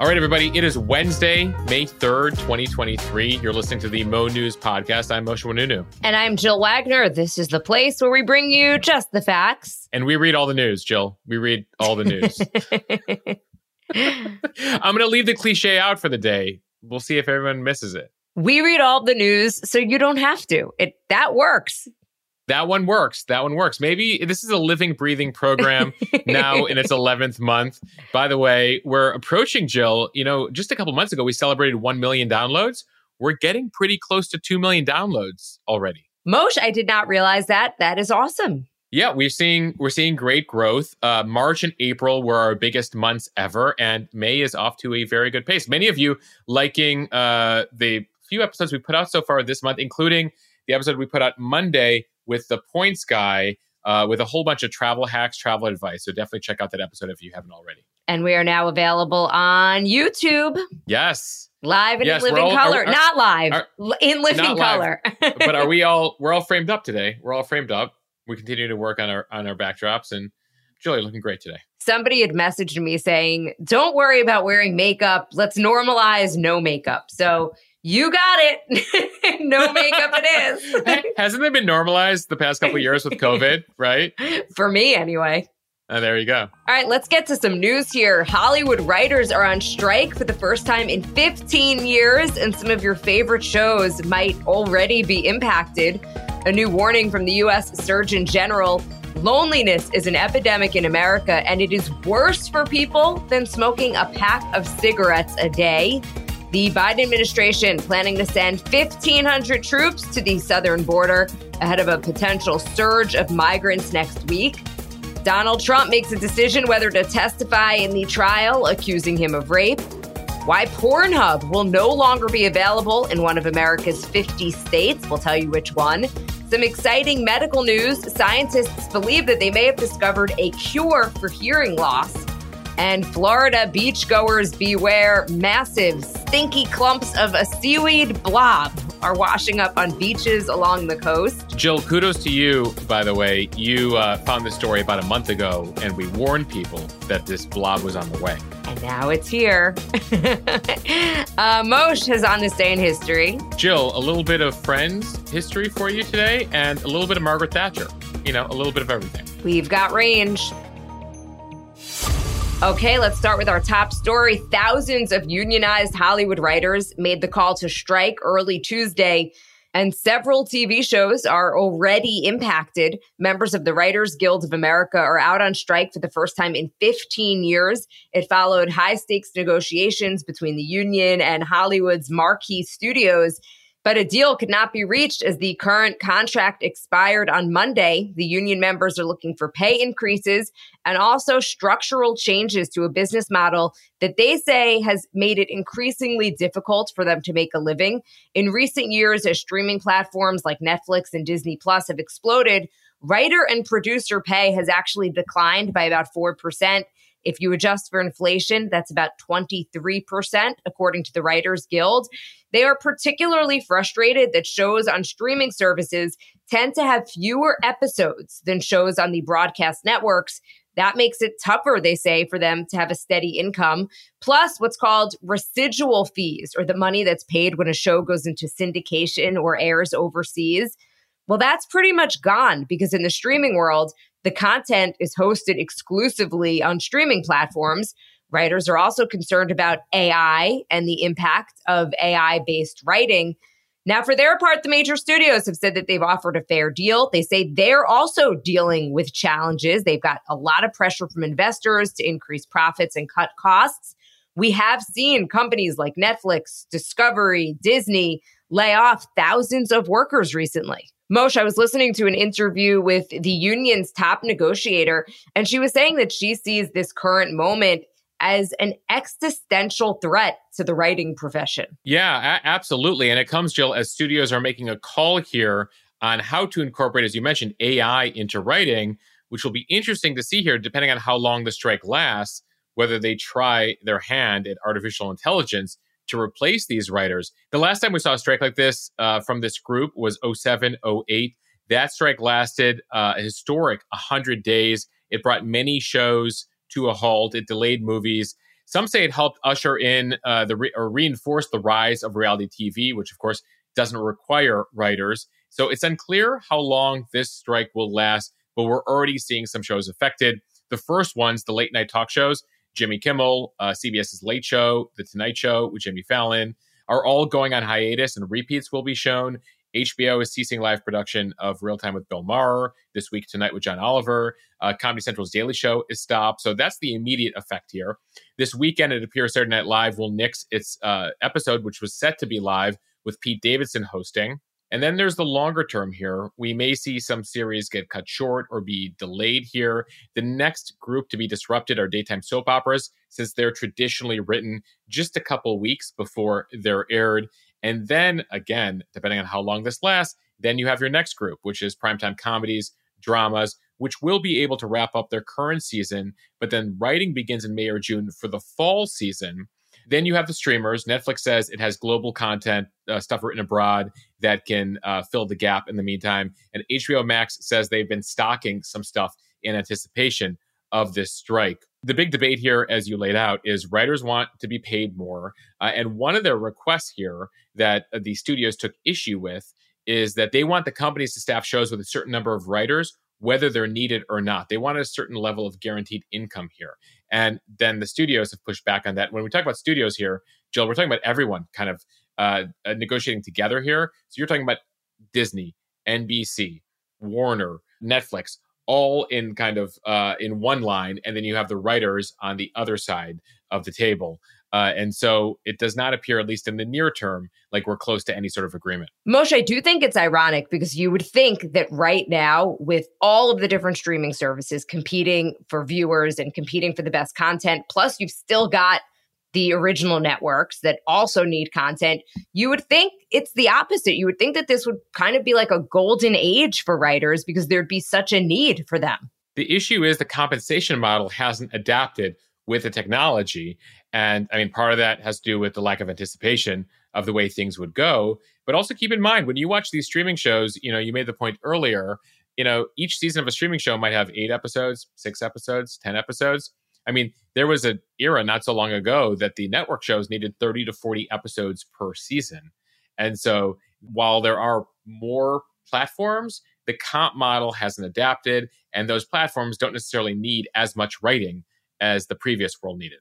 All right, everybody. It is Wednesday, May 3rd, 2023. You're listening to the Mo News Podcast. I'm Mosheh Oinounou. And I'm Jill Wagner. This is the place where we bring you just the facts. And we read all the news, Jill. We read all the news. I'm going to leave the cliche out for the day. We'll see if everyone misses it. We read all the news so you don't have to. It that works. That one works. That one works. Maybe this is a living, breathing program now in its 11th month. By the way, we're approaching Jill. You know, just a couple months ago, we celebrated 1 million downloads. We're getting pretty close to 2 million downloads already. Mosheh, I did not realize that. That is awesome. Yeah, we're seeing we're seeing great growth. Uh, March and April were our biggest months ever, and May is off to a very good pace. Many of you liking uh, the few episodes we put out so far this month, including the episode we put out Monday with the points guy uh, with a whole bunch of travel hacks, travel advice. So definitely check out that episode if you haven't already. And we are now available on YouTube. Yes. Live and Yes, in living all- color. are- are- not live. are- in living not live. color. but are we all we're all framed up today? We're all framed up. We continue to work on our on our backdrops and Julie looking great today. Somebody had messaged me saying, Don't worry about wearing makeup. Let's normalize no makeup. So you got it. no makeup it is. Hasn't it been normalized the past couple of years with COVID, right? For me, anyway. Uh, there you go. All right, let's get to some news here. Hollywood writers are on strike for the first time in 15 years, and some of your favorite shows might already be impacted. A new warning from the U.S. Surgeon General loneliness is an epidemic in America, and it is worse for people than smoking a pack of cigarettes a day. The Biden administration planning to send 1,500 troops to the southern border ahead of a potential surge of migrants next week. Donald Trump makes a decision whether to testify in the trial accusing him of rape. Why Pornhub will no longer be available in one of America's 50 states. We'll tell you which one. Some exciting medical news. Scientists believe that they may have discovered a cure for hearing loss. And Florida beachgoers beware massive, stinky clumps of a seaweed blob are washing up on beaches along the coast. Jill, kudos to you, by the way. You uh, found this story about a month ago, and we warned people that this blob was on the way. And now it's here. uh, Mosheh has on this day in history. Jill, a little bit of Friends history for you today, and a little bit of Margaret Thatcher. You know, a little bit of everything. We've got range. Okay, let's start with our top story. Thousands of unionized Hollywood writers made the call to strike early Tuesday, and several TV shows are already impacted. Members of the Writers Guild of America are out on strike for the first time in 15 years. It followed high stakes negotiations between the union and Hollywood's marquee studios. But a deal could not be reached as the current contract expired on Monday. The union members are looking for pay increases and also structural changes to a business model that they say has made it increasingly difficult for them to make a living. In recent years, as streaming platforms like Netflix and Disney Plus have exploded, writer and producer pay has actually declined by about 4%. If you adjust for inflation, that's about 23%, according to the Writers Guild. They are particularly frustrated that shows on streaming services tend to have fewer episodes than shows on the broadcast networks. That makes it tougher, they say, for them to have a steady income. Plus, what's called residual fees, or the money that's paid when a show goes into syndication or airs overseas. Well, that's pretty much gone because in the streaming world, the content is hosted exclusively on streaming platforms. Writers are also concerned about AI and the impact of AI based writing. Now, for their part, the major studios have said that they've offered a fair deal. They say they're also dealing with challenges. They've got a lot of pressure from investors to increase profits and cut costs. We have seen companies like Netflix, Discovery, Disney lay off thousands of workers recently. Mosheh, I was listening to an interview with the union's top negotiator, and she was saying that she sees this current moment as an existential threat to the writing profession. Yeah, a- absolutely. And it comes, Jill, as studios are making a call here on how to incorporate, as you mentioned, AI into writing, which will be interesting to see here, depending on how long the strike lasts, whether they try their hand at artificial intelligence to replace these writers. The last time we saw a strike like this uh, from this group was 07, 08. That strike lasted uh, a historic 100 days. It brought many shows to a halt. It delayed movies. Some say it helped usher in uh, the re- or reinforce the rise of reality TV, which of course doesn't require writers. So it's unclear how long this strike will last, but we're already seeing some shows affected. The first ones, the late night talk shows, Jimmy Kimmel, uh, CBS's Late Show, The Tonight Show with Jimmy Fallon, are all going on hiatus and repeats will be shown. HBO is ceasing live production of Real Time with Bill Maher this week tonight with John Oliver. Uh, Comedy Central's Daily Show is stopped. So that's the immediate effect here. This weekend, it appears Saturday Night Live will nix its uh, episode, which was set to be live with Pete Davidson hosting. And then there's the longer term here. We may see some series get cut short or be delayed here. The next group to be disrupted are daytime soap operas, since they're traditionally written just a couple weeks before they're aired. And then again, depending on how long this lasts, then you have your next group, which is primetime comedies, dramas, which will be able to wrap up their current season. But then writing begins in May or June for the fall season. Then you have the streamers. Netflix says it has global content, uh, stuff written abroad that can uh, fill the gap in the meantime. And HBO Max says they've been stocking some stuff in anticipation of this strike. The big debate here, as you laid out, is writers want to be paid more. Uh, and one of their requests here that uh, the studios took issue with is that they want the companies to staff shows with a certain number of writers, whether they're needed or not. They want a certain level of guaranteed income here. And then the studios have pushed back on that. When we talk about studios here, Jill, we're talking about everyone kind of uh, uh negotiating together here. So you're talking about Disney, NBC, Warner, Netflix, all in kind of uh, in one line, and then you have the writers on the other side of the table. Uh, and so it does not appear, at least in the near term, like we're close to any sort of agreement. Mosheh, I do think it's ironic because you would think that right now, with all of the different streaming services competing for viewers and competing for the best content, plus you've still got the original networks that also need content, you would think it's the opposite. You would think that this would kind of be like a golden age for writers because there'd be such a need for them. The issue is the compensation model hasn't adapted with the technology. And I mean, part of that has to do with the lack of anticipation of the way things would go. But also keep in mind when you watch these streaming shows, you know, you made the point earlier, you know, each season of a streaming show might have eight episodes, six episodes, 10 episodes. I mean, there was an era not so long ago that the network shows needed 30 to 40 episodes per season. And so while there are more platforms, the comp model hasn't adapted, and those platforms don't necessarily need as much writing as the previous world needed.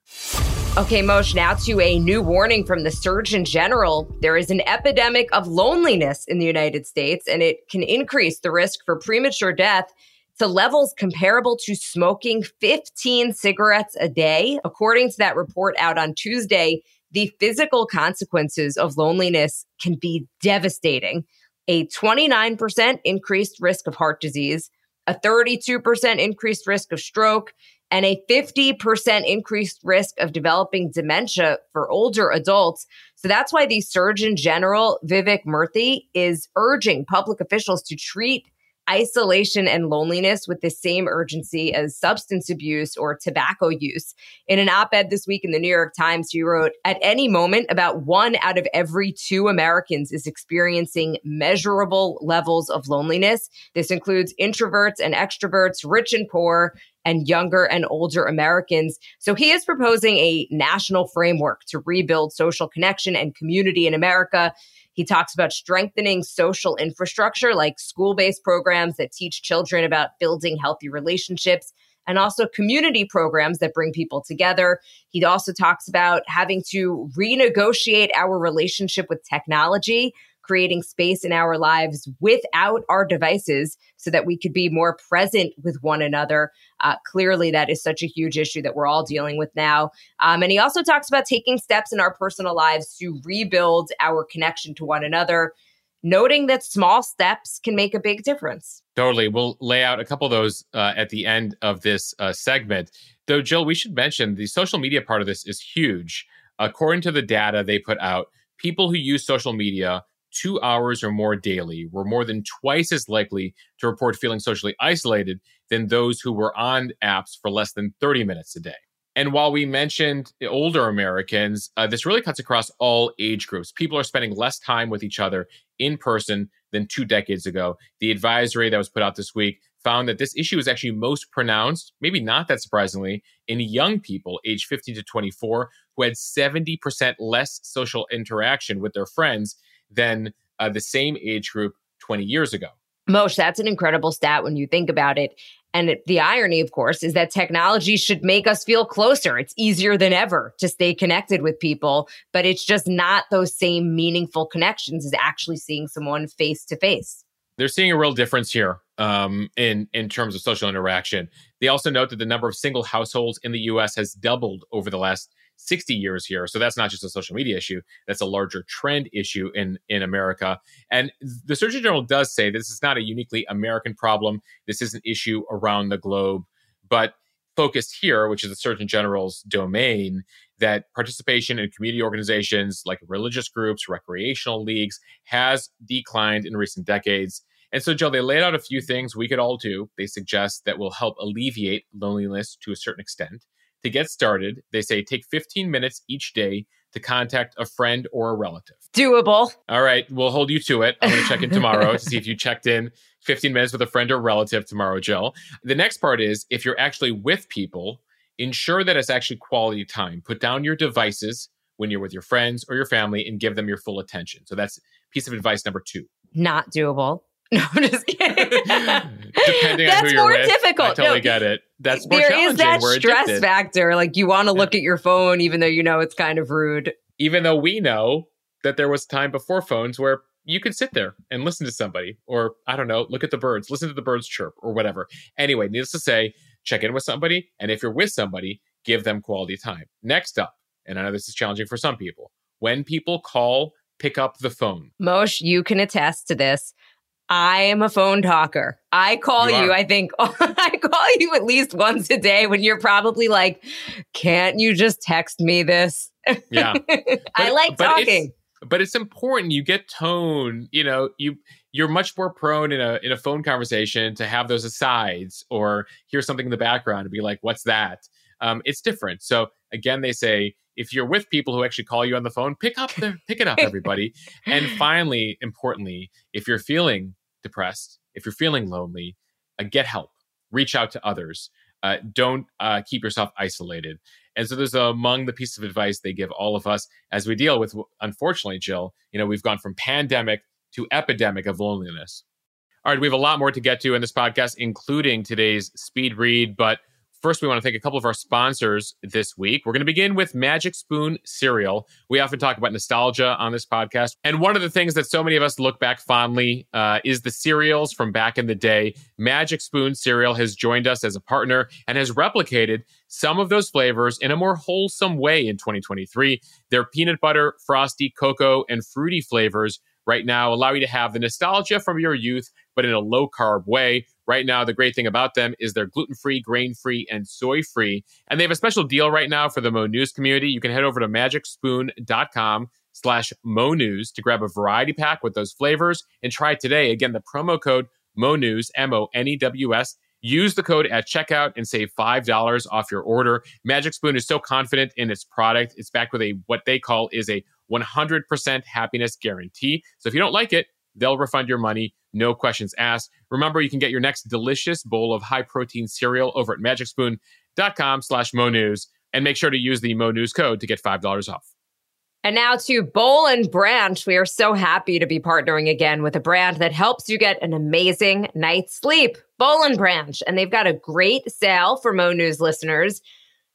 Okay, Mosheh, now to a new warning from the Surgeon General. There is an epidemic of loneliness in the United States, and it can increase the risk for premature death to levels comparable to smoking 15 cigarettes a day. According to that report out on Tuesday, the physical consequences of loneliness can be devastating. A 29% increased risk of heart disease, a 32% increased risk of stroke, and a 50% increased risk of developing dementia for older adults. So that's why the Surgeon General, Vivek Murthy, is urging public officials to treat isolation and loneliness with the same urgency as substance abuse or tobacco use. In an op ed this week in the New York Times, he wrote At any moment, about one out of every two Americans is experiencing measurable levels of loneliness. This includes introverts and extroverts, rich and poor, and younger and older Americans. So he is proposing a national framework to rebuild social connection and community in America. He talks about strengthening social infrastructure like school based programs that teach children about building healthy relationships and also community programs that bring people together. He also talks about having to renegotiate our relationship with technology creating space in our lives without our devices so that we could be more present with one another. Uh, clearly, that is such a huge issue that we're all dealing with now. Um, and he also talks about taking steps in our personal lives to rebuild our connection to one another noting that small steps can make a big difference. Totally. We'll lay out a couple of those uh, at the end of this uh, segment. Though, Jill, we should mention the social media part of this is huge. According to the data they put out, people who use social media two hours or more daily were more than twice as likely to report feeling socially isolated than those who were on apps for less than 30 minutes a day. And while we mentioned older Americans, uh, this really cuts across all age groups. People are spending less time with each other in person than two decades ago. The advisory that was put out this week found that this issue is actually most pronounced, maybe not that surprisingly, in young people aged 15 to 24 who had 70% less social interaction with their friends than uh, the same age group 20 years ago. Mosheh, that's an incredible stat when you think about it. And it, the irony, of course, is that technology should make us feel closer. It's easier than ever to stay connected with people, but it's just not those same meaningful connections as actually seeing someone face to face. They're seeing a real difference here um, in in terms of social interaction. They also note that the number of single households in the U.S. has doubled over the last 60 years here. So that's not just a social media issue, that's a larger trend issue in, in America. And the Surgeon General does say this is not a uniquely American problem. This is an issue around the globe. But focused here, which is the Surgeon General's domain, that participation in community organizations like religious groups, recreational leagues has declined in recent decades. And so, Joe, they laid out a few things we could all do. They suggest that will help alleviate loneliness to a certain extent. To get started, they say take 15 minutes each day to contact a friend or a relative. Doable. All right, we'll hold you to it. I'm going to check in tomorrow to see if you checked in 15 minutes with a friend or relative tomorrow, Jill. The next part is if you're actually with people, ensure that it's actually quality time. Put down your devices when you're with your friends or your family and give them your full attention. So that's piece of advice number two. Not doable. No, I'm just kidding. Depending That's on who you're more with, difficult. I totally no, get it. That's more there challenging. is that We're stress addicted. factor. Like you want to look at your phone, even though you know it's kind of rude. Even though we know that there was time before phones where you could sit there and listen to somebody, or I don't know, look at the birds, listen to the birds chirp, or whatever. Anyway, needless to say, check in with somebody, and if you're with somebody, give them quality time. Next up, and I know this is challenging for some people, when people call, pick up the phone. Mosh, you can attest to this. I am a phone talker. I call you, You. I think I call you at least once a day when you're probably like, can't you just text me this? Yeah. I But- like but it's- talking. but it's important you get tone you know you you're much more prone in a in a phone conversation to have those asides or hear something in the background and be like what's that um, it's different so again they say if you're with people who actually call you on the phone pick up the pick it up everybody and finally importantly if you're feeling depressed if you're feeling lonely uh, get help reach out to others uh, don't uh, keep yourself isolated and so there's among the pieces of advice they give all of us as we deal with, unfortunately, Jill, you know, we've gone from pandemic to epidemic of loneliness. All right, we have a lot more to get to in this podcast, including today's speed read. But first, we want to thank a couple of our sponsors this week. We're going to begin with Magic Spoon cereal. We often talk about nostalgia on this podcast. And one of the things that so many of us look back fondly uh, is the cereals from back in the day. Magic Spoon cereal has joined us as a partner and has replicated some of those flavors in a more wholesome way in 2023. Their peanut butter, frosty, cocoa, and fruity flavors right now allow you to have the nostalgia from your youth, but in a low carb way. Right now, the great thing about them is they're gluten free, grain free, and soy free. And they have a special deal right now for the Mo News community. You can head over to magicspoon.com slash Mo News to grab a variety pack with those flavors and try it today. Again, the promo code Mo News, M O N E W S. Use the code at checkout and save $5 off your order. Magic Spoon is so confident in its product. It's backed with a what they call is a 100% happiness guarantee. So if you don't like it, they'll refund your money, no questions asked. Remember, you can get your next delicious bowl of high protein cereal over at magicspoon.com slash Mo News and make sure to use the Mo News code to get $5 off. And now to Boll and Branch. We are so happy to be partnering again with a brand that helps you get an amazing night's sleep. Boll and Branch. And they've got a great sale for Mo News listeners.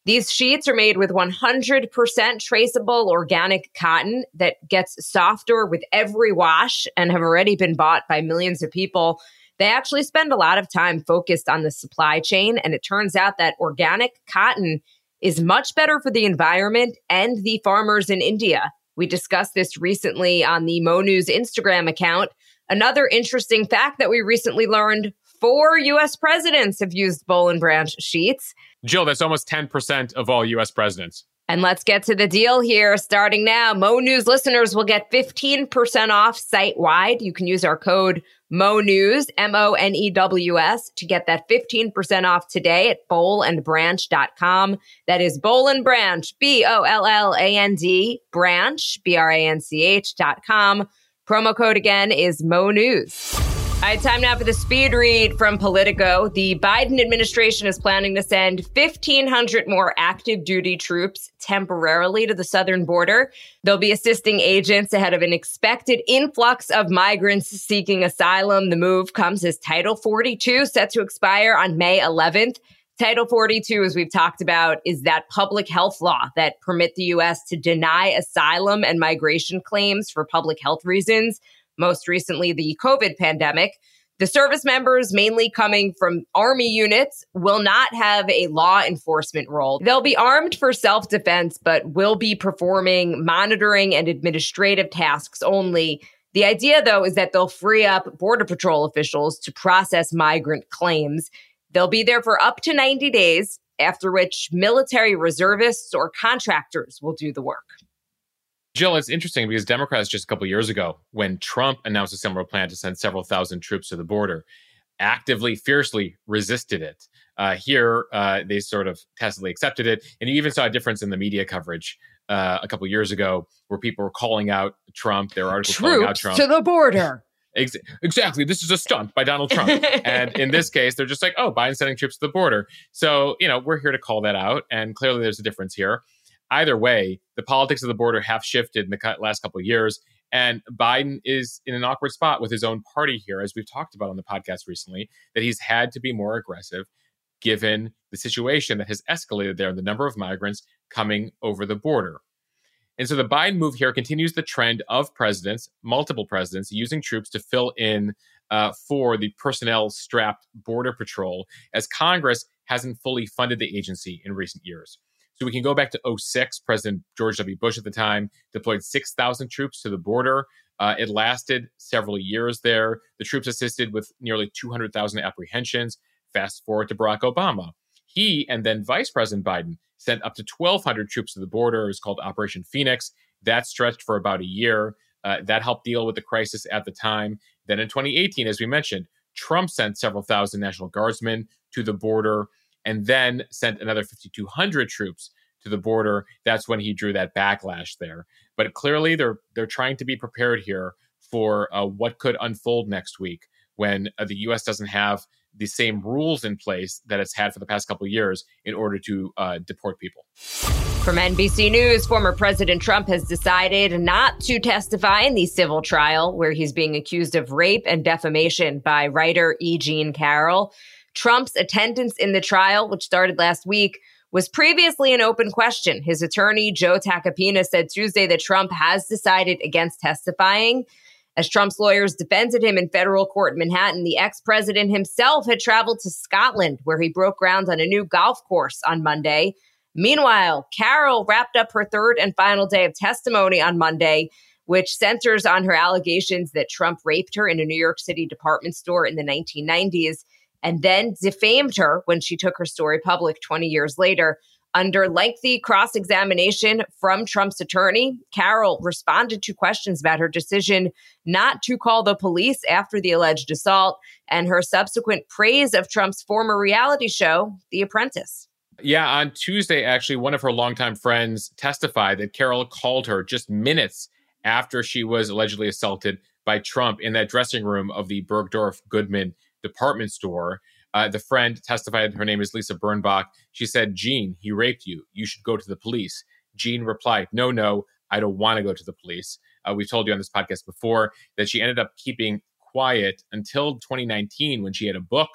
These sheets are made with 100% traceable organic cotton that gets softer with every wash and have already been bought by millions of people. They actually spend a lot of time focused on the supply chain. And it turns out that organic cotton is much better for the environment and the farmers in India. We discussed this recently on the Mo News Instagram account. Another interesting fact that we recently learned four US presidents have used Boll and Branch sheets. Jill, that's almost 10% of all U.S. presidents. And let's get to the deal here. Starting now, Mo News listeners will get 15% off site wide. You can use our code Mo News, M O N E W S, to get that 15% off today at bollandbranch.com. That is Boll and Branch, B O L L A N D, branch, B R A N C H dot com. Promo code again is Mo News. Right, time now for the speed read from Politico. The Biden administration is planning to send 1,500 more active duty troops temporarily to the southern border. They'll be assisting agents ahead of an expected influx of migrants seeking asylum. The move comes as Title 42 set to expire on May 11th. Title 42, as we've talked about, is that public health law that permit the U.S. to deny asylum and migration claims for public health reasons most recently the COVID pandemic. The service members, mainly coming from Army units, will not have a law enforcement role. They'll be armed for self defense, but will be performing monitoring and administrative tasks only. The idea, though, is that they'll free up Border Patrol officials to process migrant claims. They'll be there for up to 90 days, after which military reservists or contractors will do the work. Jill, it's interesting because Democrats just a couple years ago, when Trump announced a similar plan to send several thousand troops to the border, actively, fiercely resisted it. Uh, here, uh, they sort of tacitly accepted it, and you even saw a difference in the media coverage uh, a couple years ago, where people were calling out Trump. There were articles troops calling out Trump to the border. Ex- exactly. This is a stunt by Donald Trump. and in this case, they're just like, oh, Biden's sending troops to the border. So, you know, we're here to call that out. And clearly there's a difference here either way, the politics of the border have shifted in the last couple of years. And Biden is in an awkward spot with his own party here, as we've talked about on the podcast recently, that he's had to be more aggressive given the situation that has escalated there, the number of migrants coming over the border. And so the Biden move here continues the trend of presidents, multiple presidents, using troops to fill in uh, for the personnel strapped Border Patrol, as Congress hasn't fully funded the agency in recent years. So we can go back to 06. President George W. Bush at the time deployed 6,000 troops to the border. Uh, it lasted several years there. The troops assisted with nearly 200,000 apprehensions. Fast forward to Barack Obama. He and then Vice President Biden sent up to 1,200 troops to the border. It was called Operation Phoenix. That stretched for about a year. Uh, that helped deal with the crisis at the time. Then in 2018, as we mentioned, Trump sent several thousand National Guardsmen to the border and then sent another 5,200 troops to the border. That's when he drew that backlash there. But clearly, they're they're trying to be prepared here for uh, what could unfold next week when uh, the U.S. doesn't have the same rules in place that it's had for the past couple years in order to uh, deport people. From NBC News, former President Trump has decided not to testify in the civil trial where he's being accused of rape and defamation by writer E. Jean Carroll. Trump's attendance in the trial, which started last week, was previously an open question. His attorney, Joe Tacopina, said Tuesday that Trump has decided against testifying. As Trump's lawyers defended him in federal court in Manhattan, the ex president himself had traveled to Scotland, where he broke ground on a new golf course on Monday. Meanwhile, Carroll wrapped up her third and final day of testimony on Monday, which centers on her allegations that Trump raped her in a New York City department store in the 1990s and then defamed her when she took her story public 20 years later. Under lengthy cross examination from Trump's attorney, Carroll responded to questions about her decision not to call the police after the alleged assault and her subsequent praise of Trump's former reality show, The Apprentice. Yeah, on Tuesday, actually, one of her longtime friends testified that Carroll called her just minutes after she was allegedly assaulted by Trump in that dressing room of the Bergdorf Goodman department store. Uh, the friend testified, her name is Lisa Birnbach. She said, Jean, he raped you. You should go to the police. Jean replied, No, no, I don't want to go to the police. Uh, we've told you on this podcast before that she ended up keeping quiet until 2019 when she had a book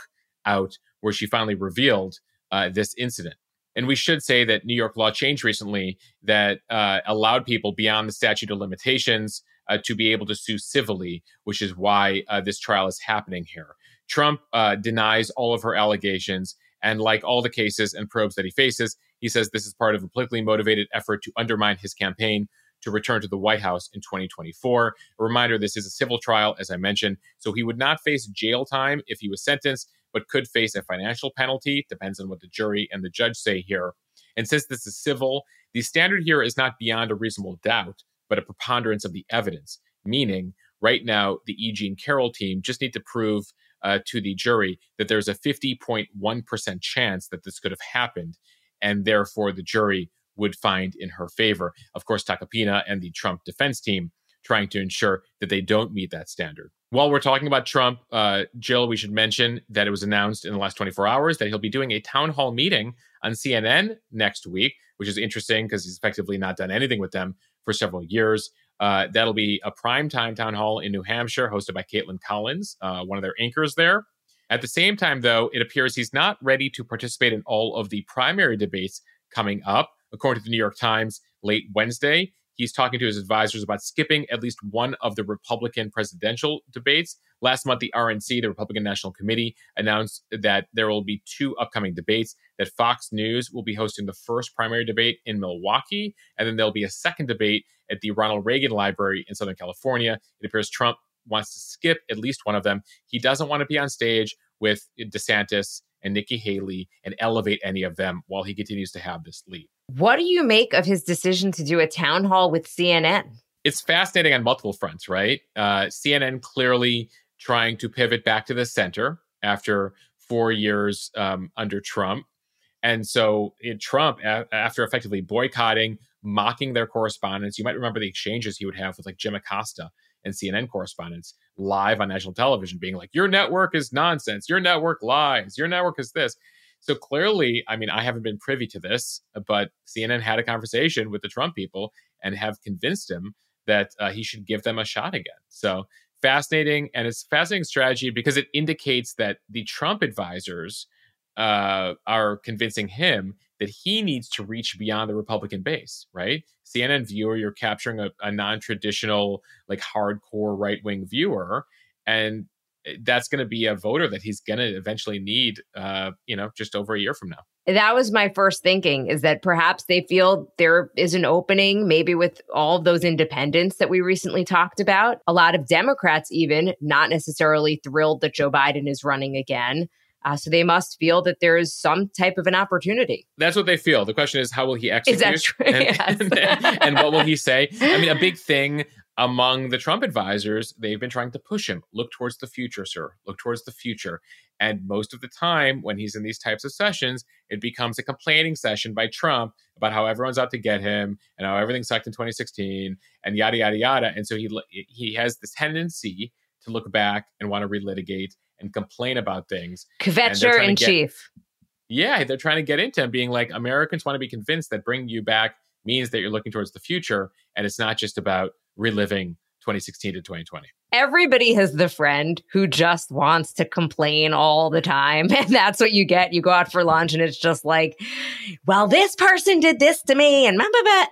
out where she finally revealed uh, this incident. And we should say that New York law changed recently that uh, allowed people beyond the statute of limitations uh, to be able to sue civilly, which is why uh, this trial is happening here. Trump uh, denies all of her allegations. And like all the cases and probes that he faces, he says this is part of a politically motivated effort to undermine his campaign to return to the White House in 2024. A reminder this is a civil trial, as I mentioned, so he would not face jail time if he was sentenced, but could face a financial penalty. Depends on what the jury and the judge say here. And since this is civil, the standard here is not beyond a reasonable doubt, but a preponderance of the evidence, meaning right now the E. Jean Carroll team just need to prove uh, to the jury that there's a 50.1% chance that this could have happened. And therefore, the jury would find in her favor. Of course, Tacopina and the Trump defense team trying to ensure that they don't meet that standard. While we're talking about Trump, uh, Jill, we should mention that it was announced in the last 24 hours that he'll be doing a town hall meeting on CNN next week, which is interesting because he's effectively not done anything with them for several years. Uh, that'll be a primetime town hall in New Hampshire, hosted by Kaitlan Collins, uh, one of their anchors there. At the same time, though, it appears he's not ready to participate in all of the primary debates coming up. According to the New York Times, late Wednesday, he's talking to his advisors about skipping at least one of the Republican presidential debates. Last month, the RNC, the Republican National Committee, announced that there will be two upcoming debates, that Fox News will be hosting the first primary debate in Milwaukee, and then there'll be a second debate at the Ronald Reagan Library in Southern California. It appears Trump wants to skip at least one of them. He doesn't want to be on stage with DeSantis and Nikki Haley and elevate any of them while he continues to have this lead. What do you make of his decision to do a town hall with CNN? It's fascinating on multiple fronts, right? Uh, CNN clearly trying to pivot back to the center after four years um, under Trump. And so in Trump, a- after effectively boycotting, mocking their correspondents, you might remember the exchanges he would have with like Jim Acosta and CNN correspondents live on national television, being like, Your network is nonsense. Your network lies. Your network is this. So clearly, I mean, I haven't been privy to this, but CNN had a conversation with the Trump people and have convinced him that uh, he should give them a shot again. So fascinating. And it's fascinating strategy because it indicates that the Trump advisors uh, are convincing him that he needs to reach beyond the Republican base, right? CNN viewer, you're capturing a, a non traditional, like hardcore right wing viewer. And Eh, that's going to be a voter that he's going to eventually need, uh, you know, just over a year from now. That was my first thinking is that perhaps they feel there is an opening, maybe with all of those independents that we recently talked about. A lot of Democrats, even not necessarily thrilled that Joe Biden is running again. Uh, so they must feel that there is some type of an opportunity. That's what they feel. The question is, how will he execute? Is that true? And, yes. and, and what will he say? I mean, a big thing among the Trump advisors, they've been trying to push him. Look towards the future, sir. Look towards the future. And most of the time, when he's in these types of sessions, it becomes a complaining session by Trump about how everyone's out to get him and how everything sucked in 2016 and yada yada yada. And so he he has this tendency to look back and want to relitigate and complain about things. Kvetcher in chief. Yeah, they're trying to get into him, being like Americans want to be convinced that bringing you back means that you're looking towards the future, and it's not just about reliving 2016 to 2020. Everybody has the friend who just wants to complain all the time. And that's what you get. You go out for lunch and it's just like, well, this person did this to me and blah, blah, blah.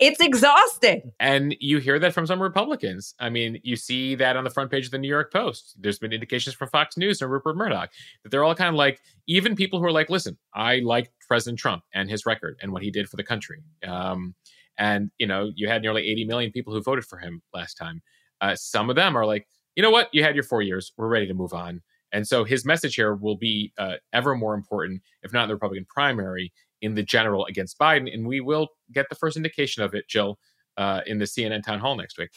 It's exhausting. And you hear that from some Republicans. I mean, you see that on the front page of the New York Post. There's been indications from Fox News and Rupert Murdoch that they're all kind of like, even people who are like, listen, I like President Trump and his record and what he did for the country. Um, and you know you had nearly 80 million people who voted for him last time uh, some of them are like you know what you had your four years we're ready to move on and so his message here will be uh, ever more important if not in the republican primary in the general against biden and we will get the first indication of it jill uh, in the cnn town hall next week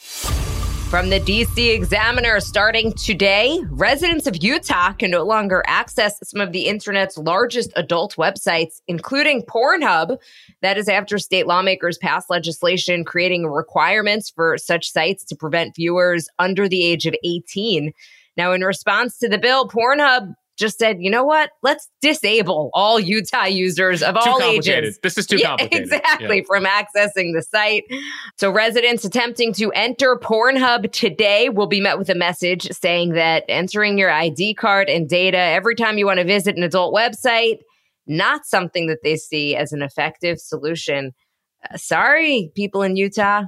from the DC Examiner, starting today, residents of Utah can no longer access some of the internet's largest adult websites, including Pornhub. That is after state lawmakers passed legislation creating requirements for such sites to prevent viewers under the age of 18. Now, in response to the bill, Pornhub just said, you know what? Let's disable all Utah users of all ages. This is too Yeah, complicated. exactly, Yeah. from accessing the site. So residents attempting to enter Pornhub today will be met with a message saying that entering your ID card and data every time you want to visit an adult website, not something that they see as an effective solution. Uh, sorry, people in Utah.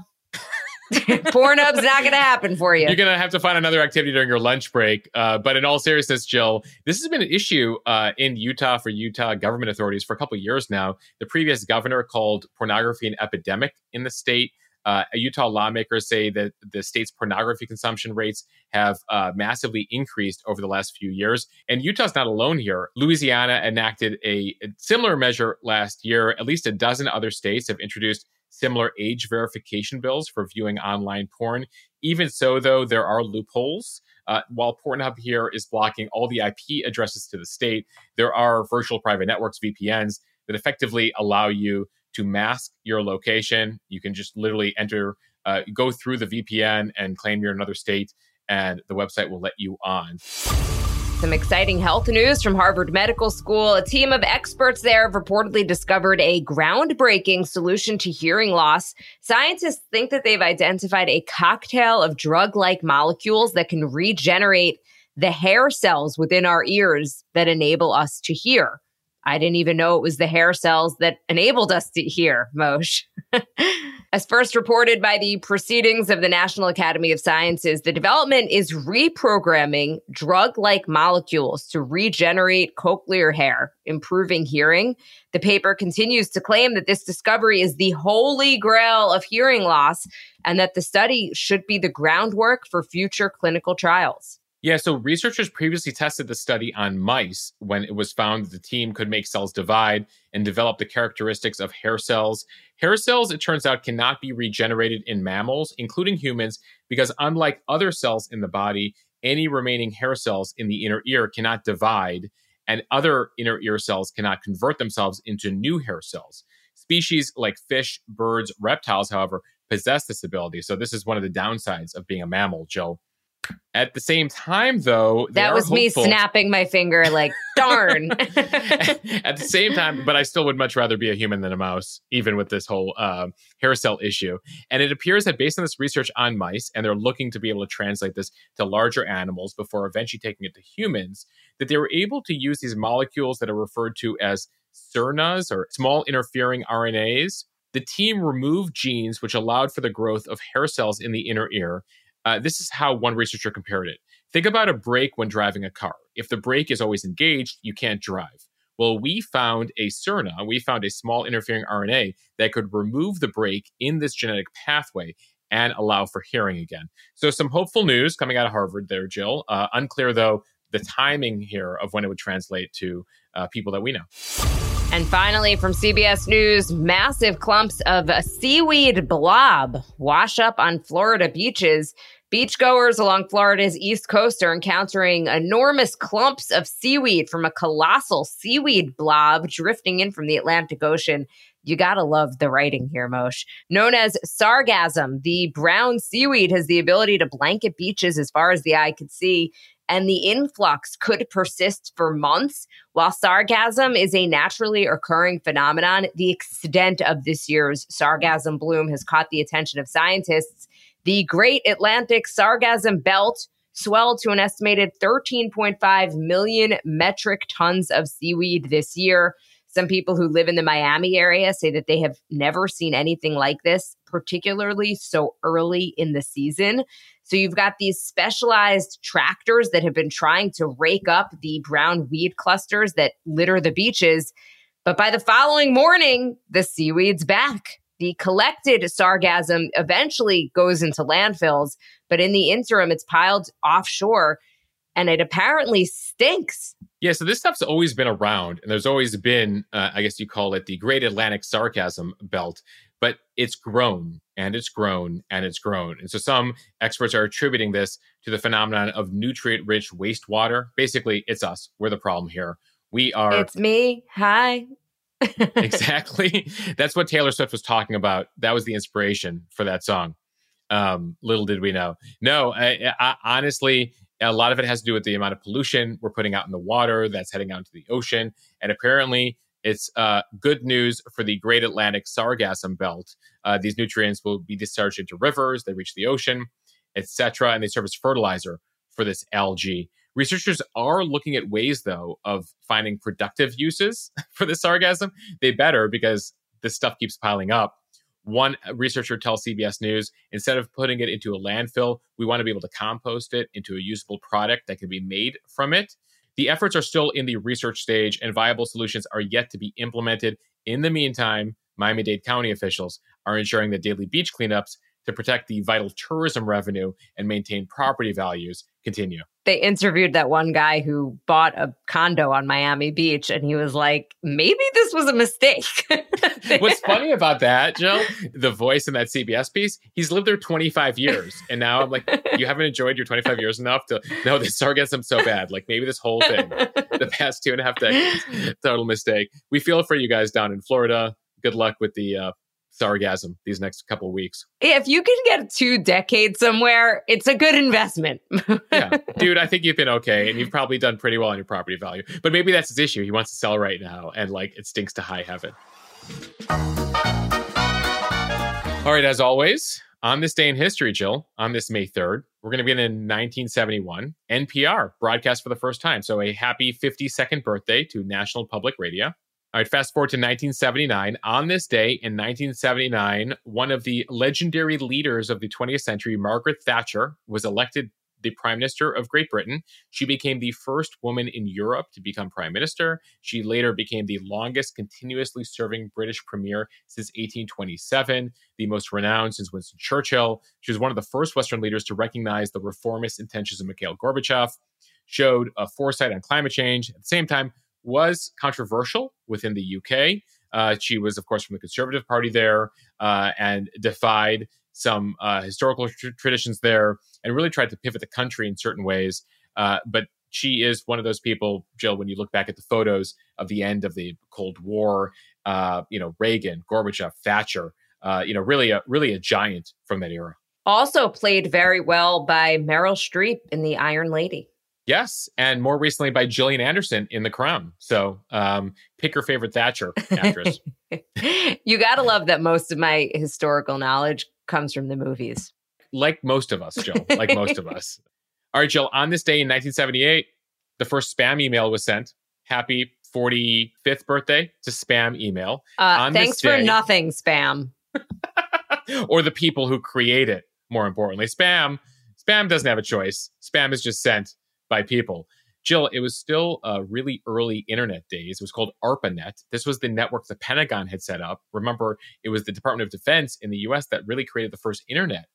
Pornhub's not going to happen for you. You're going to have to find another activity during your lunch break. Uh, but in all seriousness, Jill, this has been an issue uh, in Utah for Utah government authorities for a couple years now. The previous governor called pornography an epidemic in the state. Uh, Utah lawmakers say that the state's pornography consumption rates have uh, massively increased over the last few years. And Utah's not alone here. Louisiana enacted a, a similar measure last year. At least a dozen other states have introduced similar age verification bills for viewing online porn. Even so, though, there are loopholes. Uh, while Pornhub here is blocking all the IP addresses to the state, there are virtual private networks, VPNs, that effectively allow you to mask your location. You can just literally enter, uh, go through the VPN and claim you're in another state and the website will let you on. Some exciting health news from Harvard Medical School. A team of experts there have reportedly discovered a groundbreaking solution to hearing loss. Scientists think that they've identified a cocktail of drug like molecules that can regenerate the hair cells within our ears that enable us to hear. I didn't even know it was the hair cells that enabled us to hear, Mosheh. As first reported by the Proceedings of the National Academy of Sciences, the development is reprogramming drug like molecules to regenerate cochlear hair, improving hearing. The paper continues to claim that this discovery is the holy grail of hearing loss and that the study should be the groundwork for future clinical trials. Yeah, so researchers previously tested the study on mice when it was found that the team could make cells divide and develop the characteristics of hair cells. Hair cells, it turns out, cannot be regenerated in mammals, including humans, because unlike other cells in the body, any remaining hair cells in the inner ear cannot divide, and other inner ear cells cannot convert themselves into new hair cells. Species like fish, birds, reptiles, however, possess this ability. So, this is one of the downsides of being a mammal, Joe. At the same time, though, that was me snapping my finger, like, darn. At the same time, but I still would much rather be a human than a mouse, even with this whole uh, hair cell issue. And it appears that based on this research on mice, and they're looking to be able to translate this to larger animals before eventually taking it to humans, that they were able to use these molecules that are referred to as SIRNAs or small interfering RNAs. The team removed genes which allowed for the growth of hair cells in the inner ear uh, this is how one researcher compared it. Think about a brake when driving a car. If the brake is always engaged, you can't drive. Well, we found a SIRNA, we found a small interfering RNA that could remove the brake in this genetic pathway and allow for hearing again. So, some hopeful news coming out of Harvard there, Jill. Uh, unclear, though, the timing here of when it would translate to uh, people that we know. And finally, from CBS News, massive clumps of seaweed blob wash up on Florida beaches. Beachgoers along Florida's east coast are encountering enormous clumps of seaweed from a colossal seaweed blob drifting in from the Atlantic Ocean. You gotta love the writing here, Mosheh. Known as sargassum, the brown seaweed has the ability to blanket beaches as far as the eye could see, and the influx could persist for months. While sargassum is a naturally occurring phenomenon, the extent of this year's sargassum bloom has caught the attention of scientists the Great Atlantic Sargassum Belt swelled to an estimated 13.5 million metric tons of seaweed this year. Some people who live in the Miami area say that they have never seen anything like this, particularly so early in the season. So you've got these specialized tractors that have been trying to rake up the brown weed clusters that litter the beaches. But by the following morning, the seaweed's back the collected sargassum eventually goes into landfills, but in the interim, it's piled offshore and it apparently stinks. Yeah, so this stuff's always been around, and there's always been, uh, I guess you call it the Great Atlantic Sargassum Belt, but it's grown and it's grown and it's grown. And so some experts are attributing this to the phenomenon of nutrient rich wastewater. Basically, it's us. We're the problem here. We are. It's me. Hi exactly. That's what Taylor Swift was talking about. That was the inspiration for that song. Um, little did we know. No, I, I, honestly, a lot of it has to do with the amount of pollution we're putting out in the water that's heading out into the ocean. And apparently, it's uh, good news for the Great Atlantic Sargassum Belt. Uh, these nutrients will be discharged into rivers, they reach the ocean, etc., and they serve as fertilizer for this algae. Researchers are looking at ways, though, of finding productive uses for the sargassum. They better because this stuff keeps piling up. One researcher tells CBS News instead of putting it into a landfill, we want to be able to compost it into a usable product that can be made from it. The efforts are still in the research stage, and viable solutions are yet to be implemented. In the meantime, Miami Dade County officials are ensuring that daily beach cleanups to protect the vital tourism revenue and maintain property values continue. They interviewed that one guy who bought a condo on Miami Beach, and he was like, maybe this was a mistake. What's funny about that, Joe, the voice in that CBS piece, he's lived there 25 years. And now I'm like, you haven't enjoyed your 25 years enough to know this sargassum so bad. Like maybe this whole thing, the past two and a half decades, total mistake. We feel for you guys down in Florida. Good luck with the uh, sargasm these next couple of weeks. If you can get two decades somewhere, it's a good investment. yeah, dude, I think you've been okay, and you've probably done pretty well on your property value. But maybe that's his issue. He wants to sell right now, and like it stinks to high heaven. All right, as always, on this day in history, Jill, on this May 3rd, we're going to begin in 1971. NPR broadcast for the first time. So a happy 52nd birthday to National Public Radio. All right, fast forward to 1979. On this day in 1979, one of the legendary leaders of the 20th century, Margaret Thatcher, was elected the Prime Minister of Great Britain. She became the first woman in Europe to become Prime Minister. She later became the longest continuously serving British Premier since 1827, the most renowned since Winston Churchill. She was one of the first Western leaders to recognize the reformist intentions of Mikhail Gorbachev, showed a foresight on climate change. At the same time, was controversial within the UK. Uh, she was, of course, from the Conservative Party there uh, and defied some uh, historical tr- traditions there and really tried to pivot the country in certain ways. Uh, but she is one of those people, Jill, when you look back at the photos of the end of the Cold War, uh, you know, Reagan, Gorbachev, Thatcher, uh, you know, really a, really a giant from that era. Also played very well by Meryl Streep in The Iron Lady. Yes, and more recently by Gillian Anderson in The Crown. So um, pick your favorite Thatcher actress. you got to love that most of my historical knowledge comes from the movies. Like most of us, Jill. Like most of us. All right, Jill. On this day in 1978, the first spam email was sent. Happy 45th birthday to spam email. Uh, thanks day, for nothing, spam. or the people who create it. More importantly, spam. Spam doesn't have a choice. Spam is just sent by people. Jill, it was still uh, really early internet days. It was called ARPANET. This was the network the Pentagon had set up. Remember, it was the Department of Defense in the US that really created the first internet,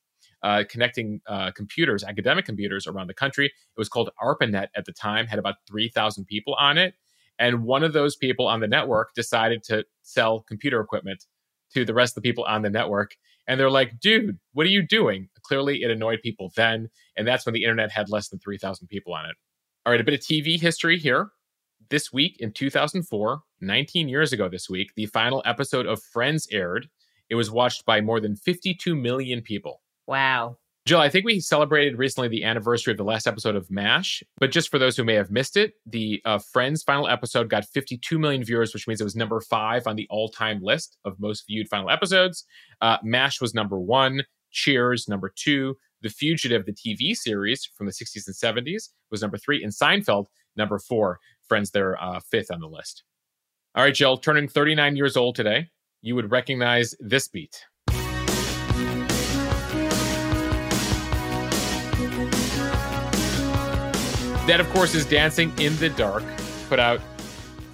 uh, connecting uh, computers, academic computers around the country. It was called ARPANET at the time, had about 3,000 people on it. And one of those people on the network decided to sell computer equipment to the rest of the people on the network. And they're like, dude, what are you doing? Clearly, it annoyed people then. And that's when the internet had less than 3,000 people on it. All right, a bit of TV history here. This week in 2004, 19 years ago this week, the final episode of Friends aired. It was watched by more than 52 million people. Wow. Jill, I think we celebrated recently the anniversary of the last episode of MASH, but just for those who may have missed it, the uh, Friends final episode got 52 million viewers, which means it was number five on the all time list of most viewed final episodes. Uh, MASH was number one, Cheers, number two, the Fugitive, the TV series from the 60s and 70s, was number three, and Seinfeld, number four. Friends, they're uh, fifth on the list. All right, Jill, turning 39 years old today, you would recognize this beat. That, of course, is Dancing in the Dark, put out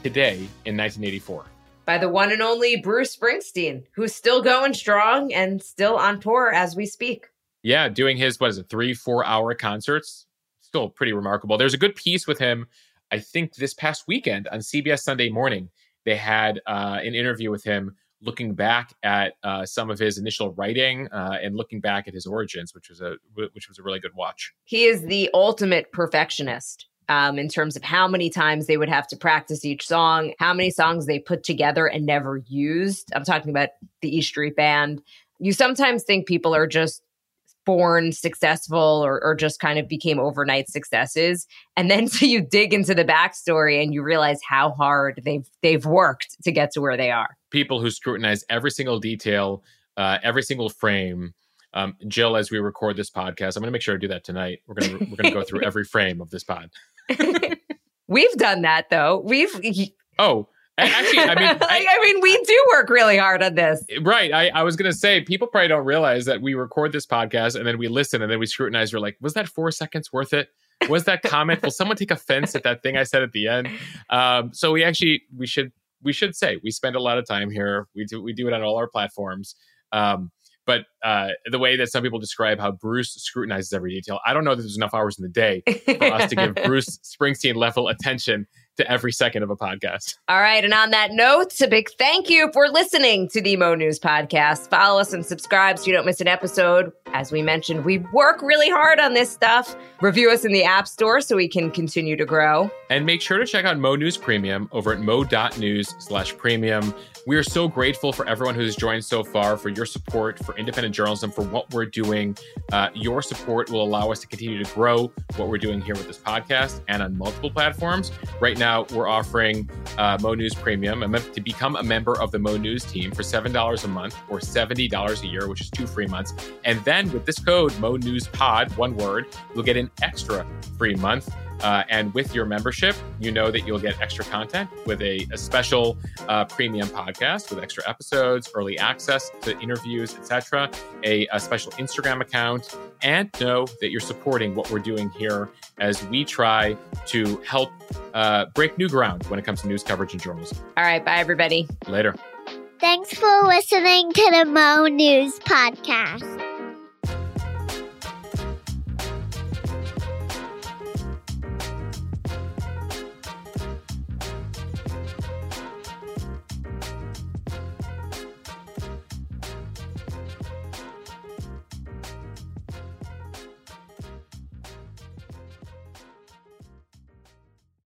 today in 1984. By the one and only Bruce Springsteen, who's still going strong and still on tour as we speak. Yeah, doing his what is it, three, four hour concerts. Still pretty remarkable. There's a good piece with him, I think this past weekend on CBS Sunday morning. They had uh, an interview with him looking back at uh, some of his initial writing uh, and looking back at his origins, which was a which was a really good watch. He is the ultimate perfectionist um, in terms of how many times they would have to practice each song, how many songs they put together and never used. I'm talking about the E Street Band. You sometimes think people are just born successful or, or just kind of became overnight successes. And then so you dig into the backstory and you realize how hard they've they've worked to get to where they are. People who scrutinize every single detail uh, every single frame. Um, jill as we record this podcast i'm going to make sure i do that tonight. We're going to we're going to go through every frame of this pod. We've done that though. We've oh Actually, I mean, I, I, mean, we do work really hard on this, right? I, I was going to say people probably don't realize that we record this podcast and then we listen and then we scrutinize. You're like, was that four seconds worth it? Was that comment? Will someone take offense at that thing I said at the end? Um, so we actually we should we should say we spend a lot of time here. We do we do it on all our platforms. Um, but uh, the way that some people describe how Bruce scrutinizes every detail, I don't know that there's enough hours in the day for us to give Bruce Springsteen level attention to every second of a podcast. All right. And on that note, a big thank you for listening to the Mo News podcast. Follow us and subscribe so you don't miss an episode. As we mentioned, we work really hard on this stuff. Review us in the App Store so we can continue to grow. And make sure to check out Mo News Premium over at mo.news slash premium. We are so grateful for everyone who's joined so far, for your support, for independent journalism, for what we're doing. Uh, your support will allow us to continue to grow what we're doing here with this podcast and on multiple platforms. Right now, we're offering uh, Mo News Premium to become a member of the Mo News team for $7 a month or $70 a year, which is two free months. And then with this code, Mo News Pod, one word, you'll get an extra free month. Uh, and with your membership, you know that you'll get extra content with a, a special uh, premium podcast with extra episodes, early access to interviews, etc., a, a, special Instagram account, and know that you're supporting what we're doing here as we try to help uh, break new ground when it comes to news coverage and journalism. All right, bye everybody. Later. Thanks for listening to the Mo News Podcast.